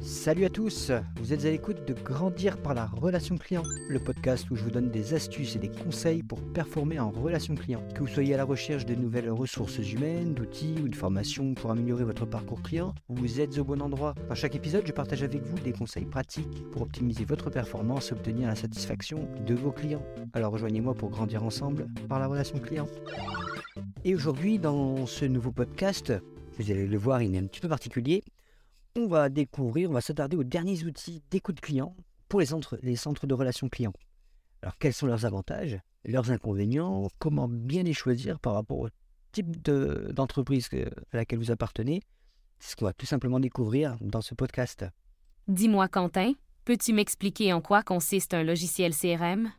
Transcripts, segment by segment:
Salut à tous, vous êtes à l'écoute de Grandir par la relation client, le podcast où je vous donne des astuces et des conseils pour performer en relation client. Que vous soyez à la recherche de nouvelles ressources humaines, d'outils ou de formations pour améliorer votre parcours client, vous êtes au bon endroit. Dans chaque épisode, je partage avec vous des conseils pratiques pour optimiser votre performance et obtenir la satisfaction de vos clients. Alors rejoignez-moi pour grandir ensemble par la relation client. Et aujourd'hui, dans ce nouveau podcast, vous allez le voir, il est un petit peu particulier on va découvrir, on va s'attarder aux derniers outils d'écoute client pour les centres, les centres de relations clients. Alors, quels sont leurs avantages, leurs inconvénients, comment bien les choisir par rapport au type d'entreprise à laquelle vous appartenez C'est ce qu'on va tout simplement découvrir dans ce podcast. Dis-moi, Quentin, peux-tu m'expliquer en quoi consiste un logiciel CRM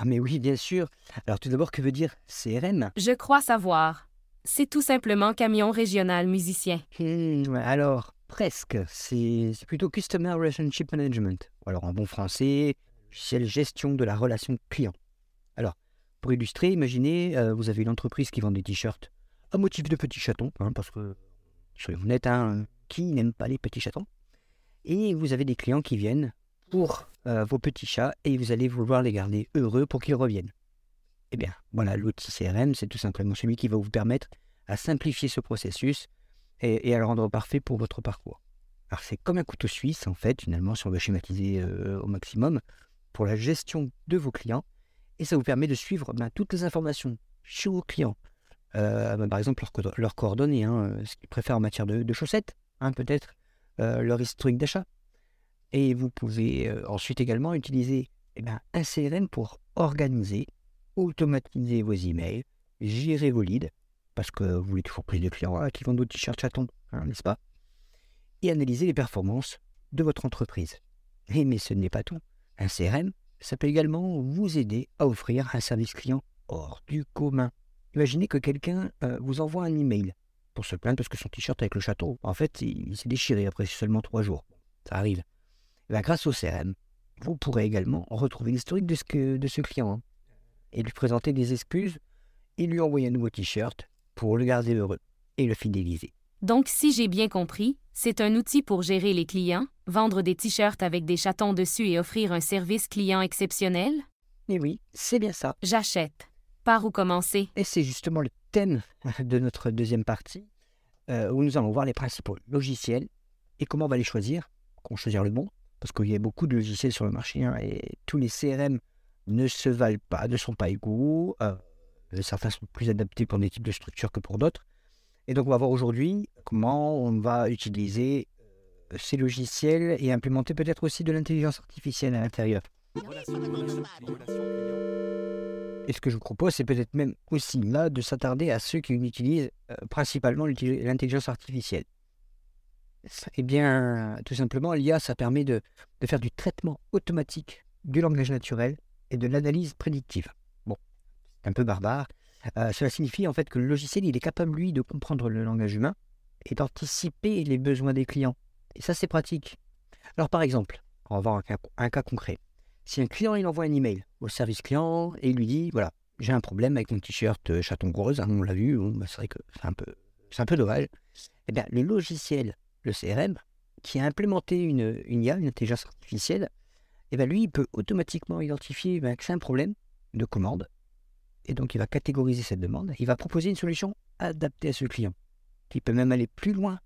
Ah, mais oui, bien sûr. Alors, tout d'abord, que veut dire CRM Je crois savoir. C'est tout simplement camion régional musicien. Hmm, alors, Presque. C'est plutôt Customer Relationship Management. alors en bon français, c'est la gestion de la relation client. Alors, pour illustrer, imaginez, euh, vous avez une entreprise qui vend des t-shirts à motif de petits chatons, hein, parce que, soyons honnêtes, hein, qui n'aime pas les petits chatons? Et vous avez des clients qui viennent pour euh, vos petits chats et vous allez vouloir les garder heureux pour qu'ils reviennent. Eh bien, voilà, l'outil CRM, c'est tout simplement celui qui va vous permettre à simplifier ce processus et, à le rendre parfait pour votre parcours. Alors c'est comme un couteau suisse, en fait, finalement, si on veut schématiser euh, au maximum, pour la gestion de vos clients. Et ça vous permet de suivre ben, toutes les informations chez vos clients. Euh, ben, par exemple, leurs coordonnées, hein, ce qu'ils préfèrent en matière de, chaussettes, hein, peut-être, leur historique d'achat. Et vous pouvez ensuite également utiliser eh ben, un CRM pour organiser, automatiser vos emails, gérer vos leads, parce que vous voulez toujours plus de clients qui vendent d'autres t-shirts chatons, hein, n'est-ce pas? Et analyser les performances de votre entreprise. Et, mais ce n'est pas tout. Un CRM, ça peut également vous aider à offrir un service client hors du commun. Imaginez que quelqu'un euh, vous envoie un email pour se plaindre parce que son t-shirt avec le château, en fait, il, s'est déchiré après seulement trois jours. Ça arrive. Eh grâce au CRM, vous pourrez également retrouver l'historique de ce, de ce client hein, et lui présenter des excuses et lui envoyer un nouveau t-shirt pour le garder heureux et le fidéliser. Donc, si j'ai bien compris, c'est un outil pour gérer les clients, vendre des t-shirts avec des chatons dessus et offrir un service client exceptionnel? Eh oui, c'est bien ça. J'achète. Par où commencer? Et c'est justement le thème de notre deuxième partie, euh, où nous allons voir les principaux logiciels et comment on va les choisir, comment choisir le bon, parce qu'il y a beaucoup de logiciels sur le marché hein, et tous les CRM ne se valent pas, ne sont pas égaux. Euh, euh, certains sont plus adaptés pour des types de structures que pour d'autres. Et donc, on va voir aujourd'hui comment on va utiliser euh, ces logiciels et implémenter peut-être aussi de l'intelligence artificielle à l'intérieur. Et ce que je vous propose, c'est peut-être même aussi là de s'attarder à ceux qui utilisent principalement l'intelligence artificielle. Eh bien, tout simplement, l'IA, ça permet de faire du traitement automatique du langage naturel et de l'analyse prédictive un peu barbare. Euh, cela signifie en fait que le logiciel il est capable lui de comprendre le langage humain et d'anticiper les besoins des clients. Et ça c'est pratique. Alors par exemple, on va voir un cas, concret. Si un client il envoie un email au service client et il lui dit voilà j'ai un problème avec mon t-shirt euh, chaton rose, hein, on l'a vu, bah, c'est vrai que c'est un peu c'est un peu dommage. Eh bien le logiciel, le CRM, qui a implémenté une, IA, une intelligence artificielle, eh bien lui il peut automatiquement identifier ben, que c'est un problème de commande et donc il va catégoriser cette demande, il va proposer une solution adaptée à ce client, qui peut même aller plus loin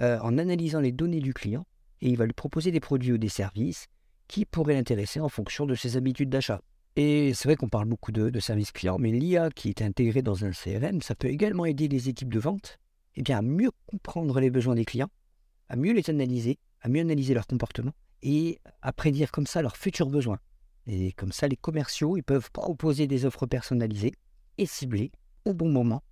euh, en analysant les données du client, et il va lui proposer des produits ou des services qui pourraient l'intéresser en fonction de ses habitudes d'achat. Et c'est vrai qu'on parle beaucoup de, de services clients, mais l'IA qui est intégrée dans un CRM, ça peut également aider les équipes de vente eh bien, à mieux comprendre les besoins des clients, à mieux les analyser, à mieux analyser leur comportement et à prédire comme ça leurs futurs besoins. Et comme ça, les commerciaux, ils peuvent proposer des offres personnalisées et ciblées au bon moment.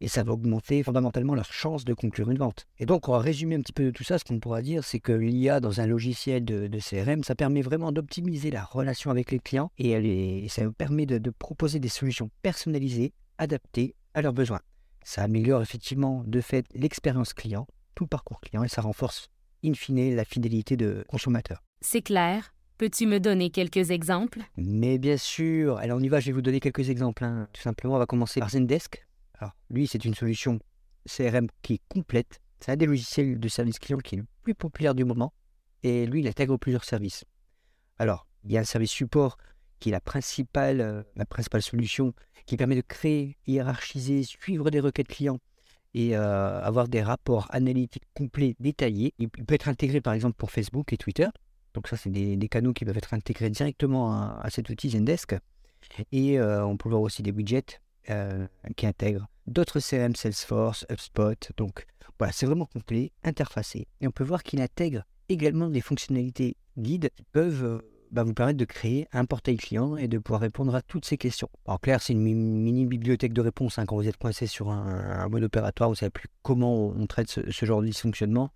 Et ça va augmenter fondamentalement leur chance de conclure une vente. Et donc, on va résumer un petit peu de tout ça. Ce qu'on pourra dire, c'est que l'IA dans un logiciel de, CRM, ça permet vraiment d'optimiser la relation avec les clients et, ça permet de, proposer des solutions personnalisées, adaptées à leurs besoins. Ça améliore effectivement de fait l'expérience client, tout le parcours client et ça renforce in fine la fidélité de consommateur. C'est clair. Peux-tu me donner quelques exemples? Mais bien sûr. Alors on y va, je vais vous donner quelques exemples. Hein. Tout simplement, on va commencer par Zendesk. Alors, lui, c'est une solution CRM qui est complète. C'est un des logiciels de service client qui est le plus populaire du moment. Et lui, il intègre plusieurs services. Alors, il y a un service support qui est la principale, euh, la principale solution qui permet de créer, hiérarchiser, suivre des requêtes clients et euh, avoir des rapports analytiques complets, détaillés. Il peut être intégré par exemple pour Facebook et Twitter. Donc ça, c'est des, canaux qui peuvent être intégrés directement à, cet outil Zendesk. Et euh, on peut voir aussi des widgets qui intègrent d'autres CRM, Salesforce, HubSpot. Donc voilà, c'est vraiment complet, interfacé. Et on peut voir qu'il intègre également des fonctionnalités guides qui peuvent bah, vous permettre de créer un portail client et de pouvoir répondre à toutes ces questions. En clair, c'est une mini bibliothèque de réponses. Hein, quand vous êtes coincé sur un, mode opératoire, vous ne savez plus comment on traite ce, genre de dysfonctionnement,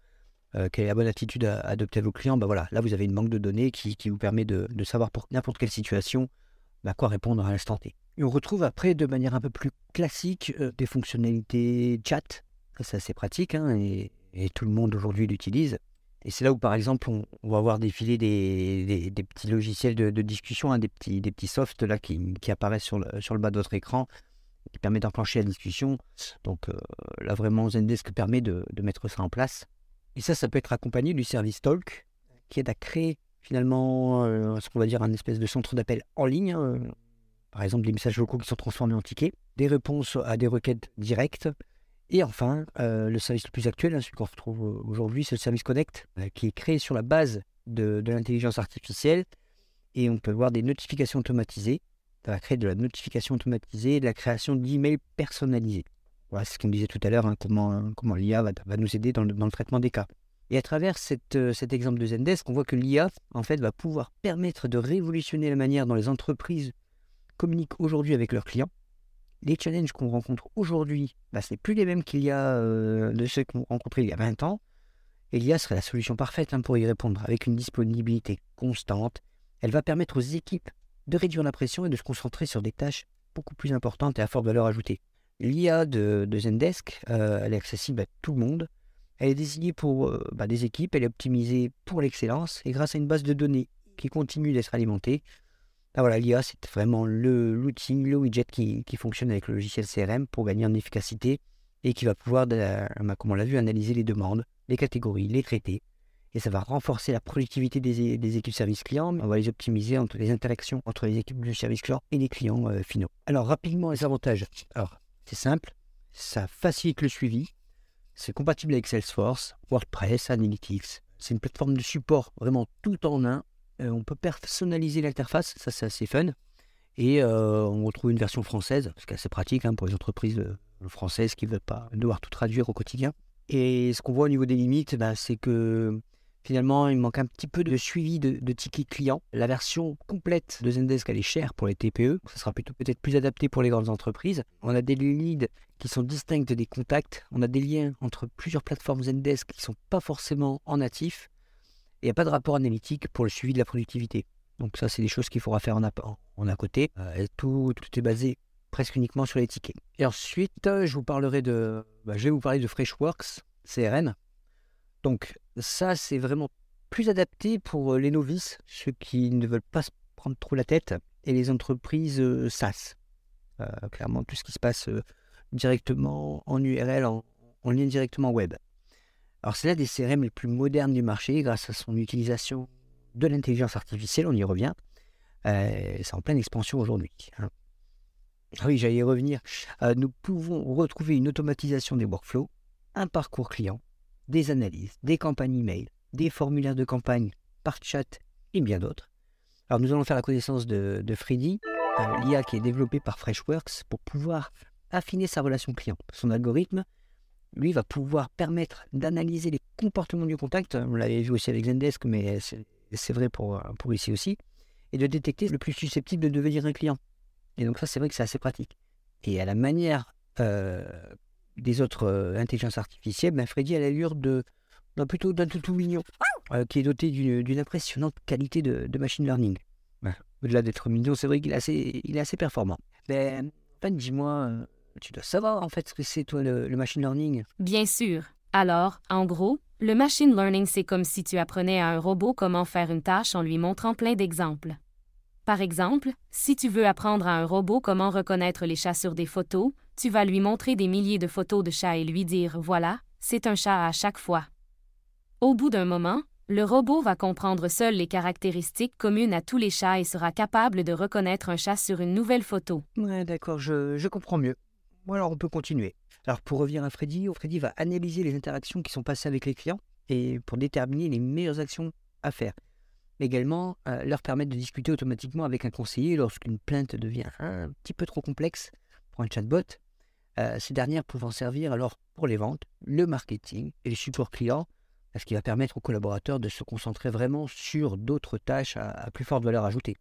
euh, quelle est la bonne attitude à, adopter à vos clients. Bah, voilà, là, vous avez une banque de données qui, vous permet de, savoir pour n'importe quelle situation bah, quoi répondre à l'instant T. Et on retrouve après, de manière un peu plus classique, euh, des fonctionnalités chat. Ça, c'est pratique hein, et, et tout le monde aujourd'hui l'utilise. Et c'est là où, par exemple, on, va voir défiler des, petits logiciels de, discussion, hein, des, petits, des softs qui, apparaissent sur le, bas de votre écran, qui permettent d'enclencher la discussion. Donc euh, là, vraiment, Zendesk permet de, de, mettre ça en place. Et ça, ça peut être accompagné du service Talk, qui aide à créer finalement euh, ce qu'on va dire un espèce de centre d'appel en ligne. Hein. par exemple, des messages locaux qui sont transformés en tickets, des réponses à des requêtes directes, et enfin, euh, le service le plus actuel, hein, celui qu'on retrouve euh, aujourd'hui, c'est le service Connect, euh, qui est créé sur la base de, l'intelligence artificielle. Et on peut voir des notifications automatisées. Ça va créer de la notification automatisée, de la création d'emails personnalisés. Voilà, c'est ce qu'on disait tout à l'heure, hein, comment, comment l'IA va, nous aider dans le, traitement des cas. Et à travers cet exemple de Zendesk, on voit que l'IA, en fait, va pouvoir permettre de révolutionner la manière dont les entreprises communiquent aujourd'hui avec leurs clients les challenges qu'on rencontre aujourd'hui, bah, ce n'est plus les mêmes qu'il y a euh, de ceux qu'on rencontrait il y a 20 ans. Et l'IA serait la solution parfaite hein, pour y répondre, avec une disponibilité constante. Elle va permettre aux équipes de réduire la pression et de se concentrer sur des tâches beaucoup plus importantes et à forte valeur ajoutée. L'IA de, Zendesk, euh, elle est accessible à tout le monde. Elle est désignée pour euh, bah, des équipes, elle est optimisée pour l'excellence et grâce à une base de données qui continue d'être alimentée, ah, voilà, l'IA, c'est vraiment l'outil, le, widget qui, fonctionne avec le logiciel CRM pour gagner en efficacité et qui va pouvoir, bah, comme on l'a vu, analyser les demandes, les catégories, les traiter. Et ça va renforcer la productivité des, équipes service client. On va les optimiser entre les interactions entre les équipes de service client et les clients euh, finaux. Alors, rapidement, les avantages. Alors, c'est simple, ça facilite le suivi, c'est compatible avec Salesforce, WordPress, Analytics. C'est une plateforme de support vraiment tout en un on peut personnaliser l'interface, ça c'est assez fun. Et euh, on retrouve une version française, ce qui est assez pratique hein, pour les entreprises euh, françaises qui ne veulent pas devoir tout traduire au quotidien. Et ce qu'on voit au niveau des limites, bah, c'est que finalement, il manque un petit peu de suivi de, tickets clients. La version complète de Zendesk, elle est chère pour les TPE. Ça sera plutôt peut-être plus adapté pour les grandes entreprises. On a des leads qui sont distincts des contacts. On a des liens entre plusieurs plateformes Zendesk qui ne sont pas forcément en natif il n'y a pas de rapport analytique pour le suivi de la productivité. Donc ça, c'est des choses qu'il faudra faire en, en à côté. Euh, tout, est basé presque uniquement sur les tickets. Et ensuite, euh, je vous parlerai de, bah, je vais vous parler de Freshworks CRN. Donc ça, c'est vraiment plus adapté pour euh, les novices, ceux qui ne veulent pas se prendre trop la tête, et les entreprises SaaS. clairement, tout ce qui se passe directement en URL, en lien directement web. Alors c'est l'un des CRM les plus modernes du marché grâce à son utilisation de l'intelligence artificielle, on y revient. Euh, c'est en pleine expansion aujourd'hui. Hein. Ah oui, j'allais y revenir. Euh, nous pouvons retrouver une automatisation des workflows, un parcours client, des analyses, des campagnes email, des formulaires de campagne par chat et bien d'autres. Alors nous allons faire la connaissance de, Freddy, euh, l'IA qui est développée par Freshworks pour pouvoir affiner sa relation client. Son algorithme lui va pouvoir permettre d'analyser les comportements du contact. On l'avait vu aussi avec Zendesk, mais c'est vrai pour, pour ici aussi. Et de détecter le plus susceptible de devenir un client. Et donc ça, c'est vrai que c'est assez pratique. Et à la manière euh, des autres euh, intelligences artificielles, ben Freddy a l'allure de, plutôt d'un toutou mignon, euh, qui est doté d'une impressionnante qualité de, machine learning. Au-delà d'être mignon, c'est vrai qu'il est assez, est assez performant. Ben, dis-moi, tu dois savoir en fait ce que c'est toi le, machine learning. Bien sûr. Alors, en gros, le machine learning, c'est comme si tu apprenais à un robot comment faire une tâche en lui montrant plein d'exemples. Par exemple, si tu veux apprendre à un robot comment reconnaître les chats sur des photos, tu vas lui montrer des milliers de photos de chats et lui dire Voilà, c'est un chat à chaque fois. Au bout d'un moment, le robot va comprendre seul les caractéristiques communes à tous les chats et sera capable de reconnaître un chat sur une nouvelle photo. Ouais, d'accord, je, je comprends mieux. Bon, alors on peut continuer. Alors pour revenir à Freddy, Freddy va analyser les interactions qui sont passées avec les clients et pour déterminer les meilleures actions à faire. Également, euh, leur permettre de discuter automatiquement avec un conseiller lorsqu'une plainte devient un petit peu trop complexe pour un chatbot. Euh, ces dernières pouvant servir alors pour les ventes, le marketing et le support client, ce qui va permettre aux collaborateurs de se concentrer vraiment sur d'autres tâches à, plus forte valeur ajoutée.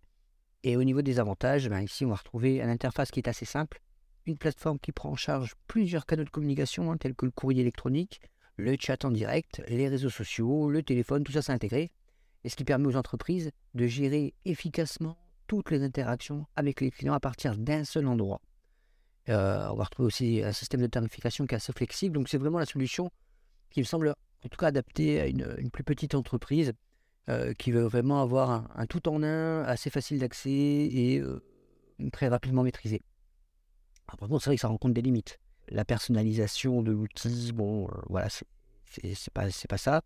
Et au niveau des avantages, ben ici on va retrouver une interface qui est assez simple, une plateforme qui prend en charge plusieurs canaux de communication hein, tels que le courrier électronique, le chat en direct, les réseaux sociaux, le téléphone, tout ça c'est intégré, et ce qui permet aux entreprises de gérer efficacement toutes les interactions avec les clients à partir d'un seul endroit. Euh, on va retrouver aussi un système de tarification qui est assez flexible. Donc c'est vraiment la solution qui me semble en tout cas adaptée à une, plus petite entreprise euh, qui veut vraiment avoir un, tout en un assez facile d'accès et euh, très rapidement maîtrisé. Par contre, c'est vrai que ça rencontre des limites. La personnalisation de l'outil, bon, voilà, c'est pas, pas ça.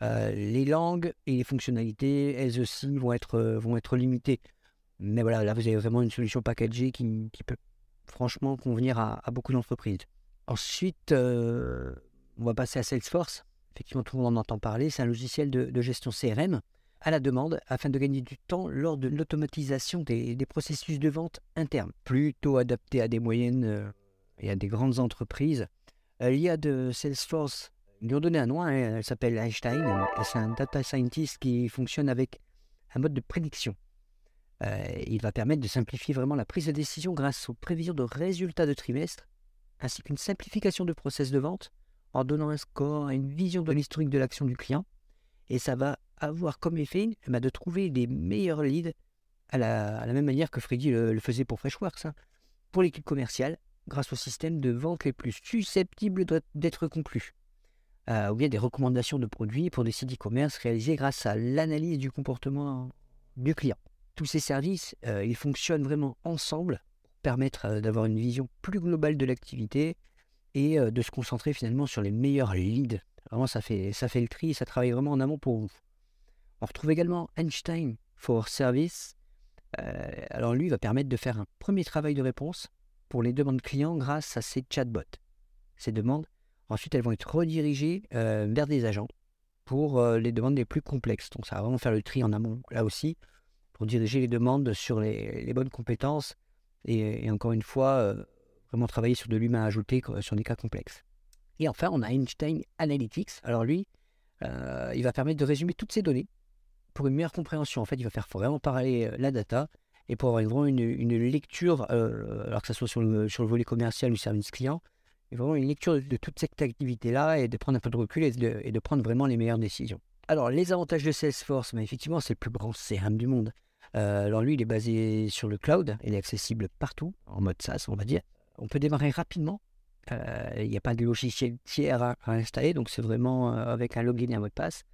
les langues et les fonctionnalités, elles aussi, vont être, vont être limitées. Mais voilà, là, vous avez vraiment une solution packagée qui, qui peut franchement convenir à, beaucoup d'entreprises. Ensuite, euh, on va passer à Salesforce. Effectivement, tout le monde en entend parler. C'est un logiciel de, gestion CRM à la demande afin de gagner du temps lors de l'automatisation des, processus de vente internes, plutôt adapté à des moyennes euh, et à des grandes entreprises. Euh, L'IA de Salesforce, lui ont donné un nom, hein, elle s'appelle Einstein. C'est un data scientist qui fonctionne avec un mode de prédiction. Euh, il va permettre de simplifier vraiment la prise de décision grâce aux prévisions de résultats de trimestre, ainsi qu'une simplification de process de vente en donnant un score, une vision de l'historique de l'action du client. Et ça va avoir comme effet ben, de trouver des meilleurs leads à la, même manière que Freddy le, faisait pour Freshworks, hein, pour l'équipe commerciale, grâce au système de vente les plus susceptibles d'être conclus. Euh, ou bien des recommandations de produits pour des sites e-commerce réalisés grâce à l'analyse du comportement du client tous ces services, euh, ils fonctionnent vraiment ensemble pour permettre euh, d'avoir une vision plus globale de l'activité et de se concentrer finalement sur les meilleurs leads. Vraiment, ça fait, ça fait le tri, ça travaille vraiment en amont pour vous. On retrouve également Einstein for Service. alors lui, va permettre de faire un premier travail de réponse pour les demandes clients grâce à ces chatbots. Ces demandes, ensuite, elles vont être redirigées vers des agents pour les demandes les plus complexes. Donc ça va vraiment faire le tri en amont là aussi pour diriger les demandes sur les, bonnes compétences et, encore une fois, euh, vraiment travailler sur de l'humain ajouté sur des cas complexes. Et enfin, on a Einstein Analytics. Alors lui, euh, il va permettre de résumer toutes ces données pour une meilleure compréhension. En fait, il va faire vraiment parler euh, la data et pour avoir vraiment une, lecture, alors que ce soit sur le, sur le volet commercial ou service client, vraiment une lecture de, toute cette activité-là et de prendre un peu de recul et de, prendre vraiment les meilleures décisions. Alors, les avantages de Salesforce, mais effectivement, c'est le plus grand CRM du monde. Euh, alors lui, il est basé sur le cloud, il est accessible partout, en mode SaaS, on va dire. On peut démarrer rapidement. Euh, il n'y a pas de logiciel tiers à, installer, donc c'est vraiment euh, avec un login et un mot de passe.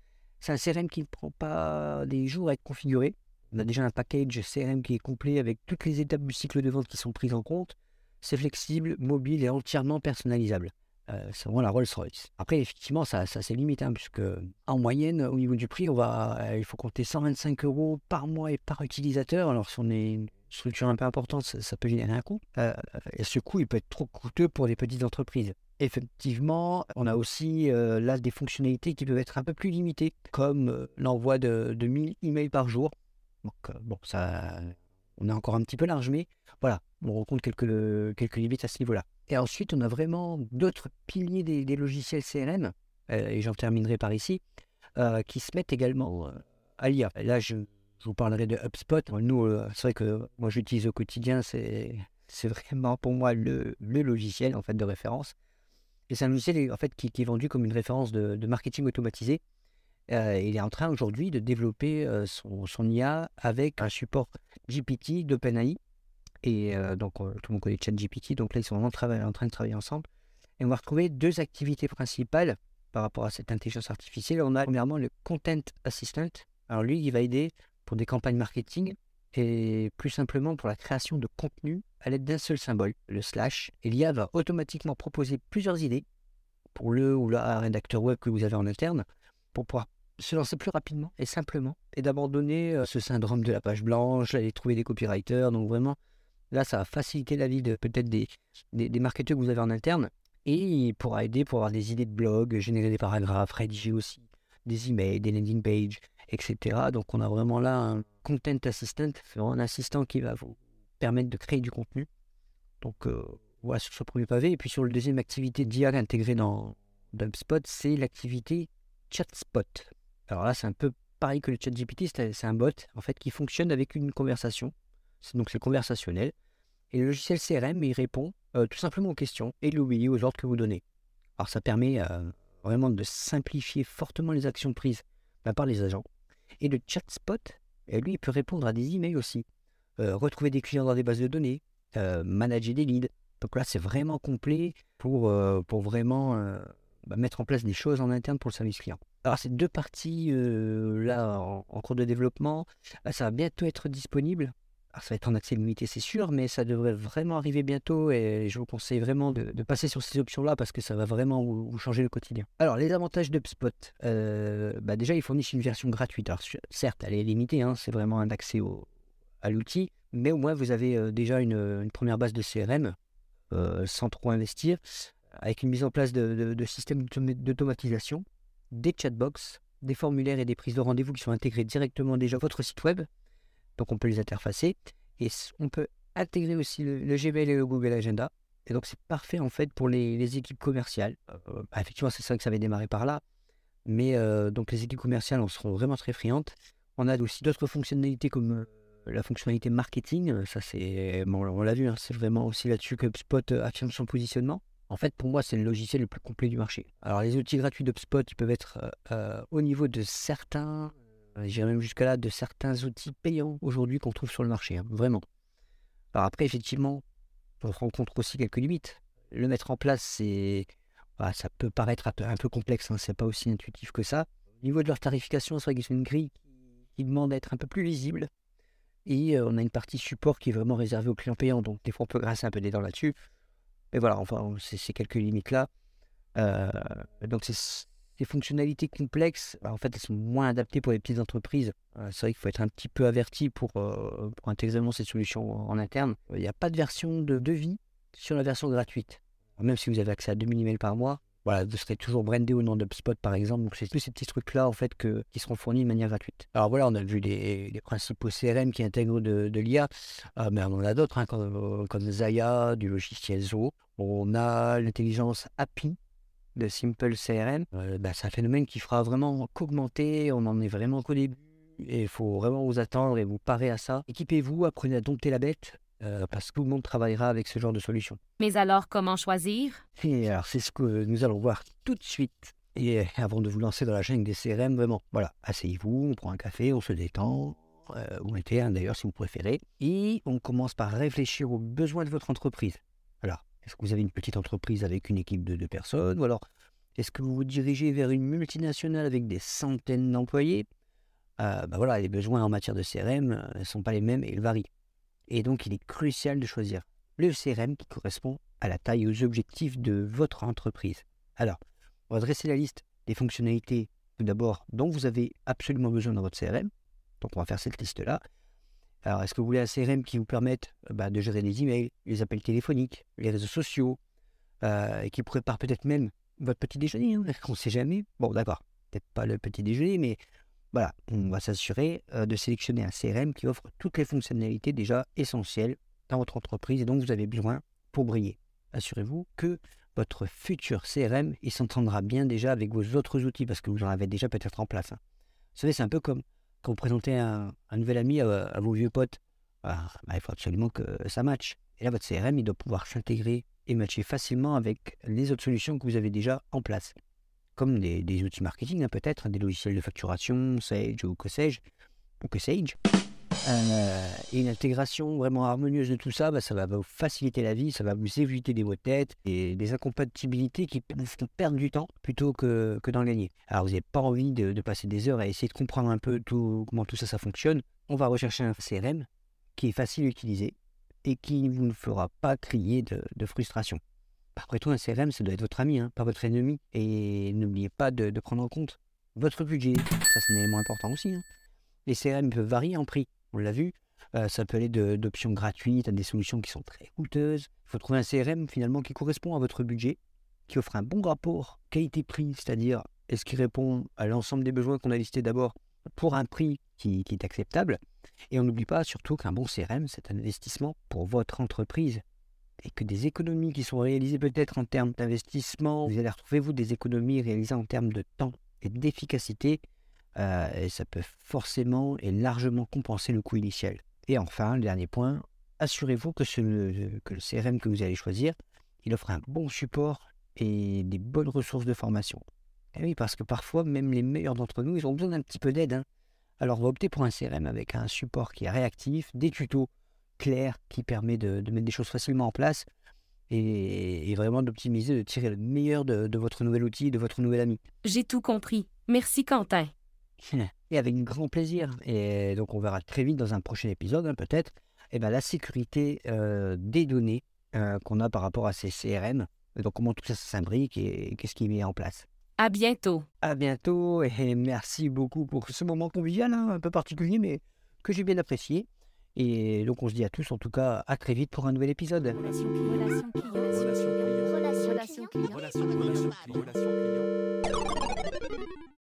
C'est un CRM qui ne prend pas des jours à être configuré. On a déjà un package CRM qui est complet avec toutes les étapes du cycle de vente qui sont prises en compte. C'est flexible, mobile et entièrement personnalisable. Euh, c'est vraiment la Rolls-Royce. Après, effectivement, ça, ça c'est limite, hein, puisque en moyenne, au niveau du prix, on va, il faut compter 125 euros par mois et par utilisateur. Alors, si on est structure un peu importante, ça, peut générer un coût. Euh, et ce coût, il peut être trop coûteux pour les petites entreprises. Effectivement, on a aussi là des fonctionnalités qui peuvent être un peu plus limitées, comme l'envoi de, de 1000 emails par jour. Donc, bon, ça, on est encore un petit peu large, mais voilà, on rencontre quelques, quelques limites à ce niveau-là. Et ensuite, on a vraiment d'autres piliers des, logiciels CRM, euh, et j'en terminerai par ici, euh, qui se mettent également euh, à l'IA. Là, je, vous parlerai de HubSpot. Nous, c'est vrai que moi, j'utilise au quotidien, c'est, c'est vraiment pour moi le, le, logiciel en fait, de référence. Et c'est un logiciel en fait, qui, est vendu comme une référence de, marketing automatisé. il est en train aujourd'hui de développer son, son, IA avec un support GPT d'OpenAI et euh, donc, tout le monde connaît ChatGPT. Donc là, ils sont vraiment en train de travailler ensemble. Et on va retrouver deux activités principales par rapport à cette intelligence artificielle. On a premièrement le Content Assistant. Alors lui, il va aider pour des campagnes marketing et plus simplement pour la création de contenu à l'aide d'un seul symbole, le slash, et l'IA va automatiquement proposer plusieurs idées pour le ou la rédacteur web que vous avez en interne pour pouvoir se lancer plus rapidement et simplement et d'abandonner euh, ce syndrome de la page blanche, aller trouver des copywriters. Donc vraiment, là, ça va faciliter la vie de peut-être des, des, marketeurs que vous avez en interne et il pourra aider pour avoir des idées de blog, générer des paragraphes, rédiger aussi des emails, des landing pages, etc. Donc on a vraiment là un content assistant, un assistant qui va vous permettre de créer du contenu. Donc euh, voilà sur ce premier pavé. Et puis sur le deuxième activité d'IA intégrée dans HubSpot, c'est l'activité ChatSpot. Alors là, c'est un peu pareil que le ChatGPT, c'est un bot en fait qui fonctionne avec une conversation. Donc c'est conversationnel. Et le logiciel CRM, il répond euh, tout simplement aux questions et il obéit aux ordres que vous donnez. Alors ça permet euh, vraiment de simplifier fortement les actions prises bah, par les agents. Et le ChatSpot, eh, lui, il peut répondre à des emails aussi, euh, retrouver des clients dans des bases de données, manager des leads. Donc là, c'est vraiment complet pour, pour vraiment bah, mettre en place des choses en interne pour le service client. Alors ces deux parties là en, cours de développement, bah, ça va bientôt être disponible. Alors, ça va être en accès limité, c'est sûr, mais ça devrait vraiment arriver bientôt et je vous conseille vraiment de, passer sur ces options-là parce que ça va vraiment vous, changer le quotidien. Alors, les avantages d'UpSpot, bah, déjà, ils fournissent une version gratuite. Alors, certes, elle est limitée, hein, c'est vraiment un accès à l'outil, mais au moins, vous avez déjà une, première base de CRM sans trop investir, avec une mise en place de, de systèmes d'automatisation des chatbox, des formulaires et des prises de rendez-vous qui sont intégrés directement déjà à votre site web. Donc on peut les interfacer. Et on peut intégrer aussi le, Gmail et le Google Agenda. Et donc c'est parfait en fait pour les, équipes commerciales. Euh, bah, effectivement, c'est ça que ça avait démarré par là. Mais euh, donc les équipes commerciales en seront vraiment très friandes. On a aussi d'autres fonctionnalités comme euh, la fonctionnalité marketing. Ça c'est, on l'a vu, hein, c'est vraiment aussi là-dessus que Spot affirme son positionnement. En fait, pour moi, c'est le logiciel le plus complet du marché. Alors, les outils gratuits d'UpSpot, ils peuvent être au niveau de certains, euh, j'irai même jusqu'à là, de certains outils payants aujourd'hui qu'on trouve sur le marché, hein, vraiment. Alors après, effectivement, on rencontre aussi quelques limites. Le mettre en place, c'est, bah, ça peut paraître un peu, complexe, hein, c'est pas aussi intuitif que ça. Au niveau de leur tarification, c'est vrai qu'ils ont une grille qui, demande d'être un peu plus lisible. Et on a une partie support qui est vraiment réservée aux clients payants, donc des fois on peut grincer un peu des dents là-dessus. Mais voilà, enfin, c'est ces quelques limites-là. Euh, donc, ces fonctionnalités complexes, bah, en fait, elles sont moins adaptées pour les petites entreprises. Euh, c'est vrai qu'il faut être un petit peu averti pour, euh, pour intégrer ces solutions en interne. Il n'y a pas de version de devis sur la version gratuite. Même si vous avez accès à 2000 emails par mois, voilà, vous serez toujours brandé au nom d'UpSpot par exemple. Donc c'est tous ces petits trucs-là en fait qui seront fournis de manière gratuite. Alors voilà, on a vu les, principaux CRM qui intègrent de, l'IA, euh, mais on en a d'autres, hein, comme, comme, Zaya, du logiciel Zo. On a l'intelligence API de Simple CRM. Euh, bah, c'est un phénomène qui fera vraiment qu'augmenter. On en est vraiment qu'au début. Et il faut vraiment vous attendre et vous parer à ça. Équipez-vous, apprenez à dompter la bête. Euh, parce que tout le monde travaillera avec ce genre de solution. Mais alors, comment choisir? Et alors, c'est ce que nous allons voir tout de suite. Et euh, avant de vous lancer dans la jungle des CRM, vraiment, voilà, asseyez-vous, on prend un café, on se détend, euh, ou un thé hein, d'ailleurs si vous préférez, et on commence par réfléchir aux besoins de votre entreprise. Est-ce que vous avez une petite entreprise avec une équipe de deux personnes, ou alors est-ce que vous vous dirigez vers une multinationale avec des centaines d'employés? Euh, bah voilà, les besoins en matière de CRM ne sont pas les mêmes et ils varient. Et donc, il est crucial de choisir le CRM qui correspond à la taille et aux objectifs de votre entreprise. Alors, on va dresser la liste des fonctionnalités, tout d'abord, dont vous avez absolument besoin dans votre CRM. Donc, on va faire cette liste-là. Alors, est-ce que vous voulez un CRM qui vous permette euh, bah, de gérer les emails, les appels téléphoniques, les réseaux sociaux, euh, et qui prépare peut-être même votre petit déjeuner hein, On ne sait jamais. Bon, d'accord, peut-être pas le petit déjeuner, mais voilà, on va s'assurer euh, de sélectionner un CRM qui offre toutes les fonctionnalités déjà essentielles dans votre entreprise et dont vous avez besoin pour briller. Assurez-vous que votre futur CRM il s'entendra bien déjà avec vos autres outils parce que vous en avez déjà peut-être en place. Hein. Vous savez, c'est un peu comme quand vous présentez un, nouvel ami à, vos vieux potes. Ah, bah, il faut absolument que ça matche. Et là, votre CRM, il doit pouvoir s'intégrer et matcher facilement avec les autres solutions que vous avez déjà en place comme des, outils marketing, hein, peut-être, des logiciels de facturation, Sage ou que sais-je, ou que Sage. Euh, une intégration vraiment harmonieuse de tout ça, bah, ça va vous faciliter la vie, ça va vous éviter des mots de et des incompatibilités qui perdre du temps plutôt que, d'en gagner. Alors vous n'avez pas envie de, passer des heures à essayer de comprendre un peu comment tout ça, ça fonctionne. On va rechercher un CRM qui est facile à utiliser, et qui ne vous fera pas crier de, frustration. Après tout, un CRM, ça doit être votre ami, hein, pas votre ennemi. Et n'oubliez pas de, prendre en compte votre budget. Ça, c'est un élément important aussi. Hein. Les CRM peuvent varier en prix, on l'a vu. Euh, ça peut aller d'options gratuites à des solutions qui sont très coûteuses. Il faut trouver un CRM finalement qui correspond à votre budget, qui offre un bon rapport qualité-prix, c'est-à-dire est-ce qu'il répond à l'ensemble des besoins qu'on a listés d'abord pour un prix qui, est acceptable? Et on n'oublie pas surtout qu'un bon CRM, c'est un investissement pour votre entreprise. Et que des économies qui sont réalisées peut-être en termes d'investissement, vous allez retrouver vous des économies réalisées en termes de temps et d'efficacité. Euh, et ça peut forcément et largement compenser le coût initial. Et enfin, le dernier point, assurez-vous que, le CRM que vous allez choisir, il offre un bon support et des bonnes ressources de formation. Et eh oui, parce que parfois, même les meilleurs d'entre nous, ils ont besoin d'un petit peu d'aide. Hein. Alors, on va opter pour un CRM avec un support qui est réactif, des tutos clairs qui permet de, mettre des choses facilement en place et, vraiment d'optimiser, de tirer le meilleur de, votre nouvel outil, de votre nouvel ami. J'ai tout compris. Merci Quentin. Et avec grand plaisir. Et donc, on verra très vite dans un prochain épisode, hein, peut-être, et eh ben, la sécurité euh, des données euh, qu'on a par rapport à ces CRM. Et donc, comment tout ça s'imbrique et qu'est-ce qui met en place. À bientôt. À bientôt et merci beaucoup pour ce moment convivial, hein, un peu particulier, mais que j'ai bien apprécié. Et donc on se dit à tous, en tout cas, à très vite pour un nouvel épisode. Relation. Relation client. Relation client. Relation client.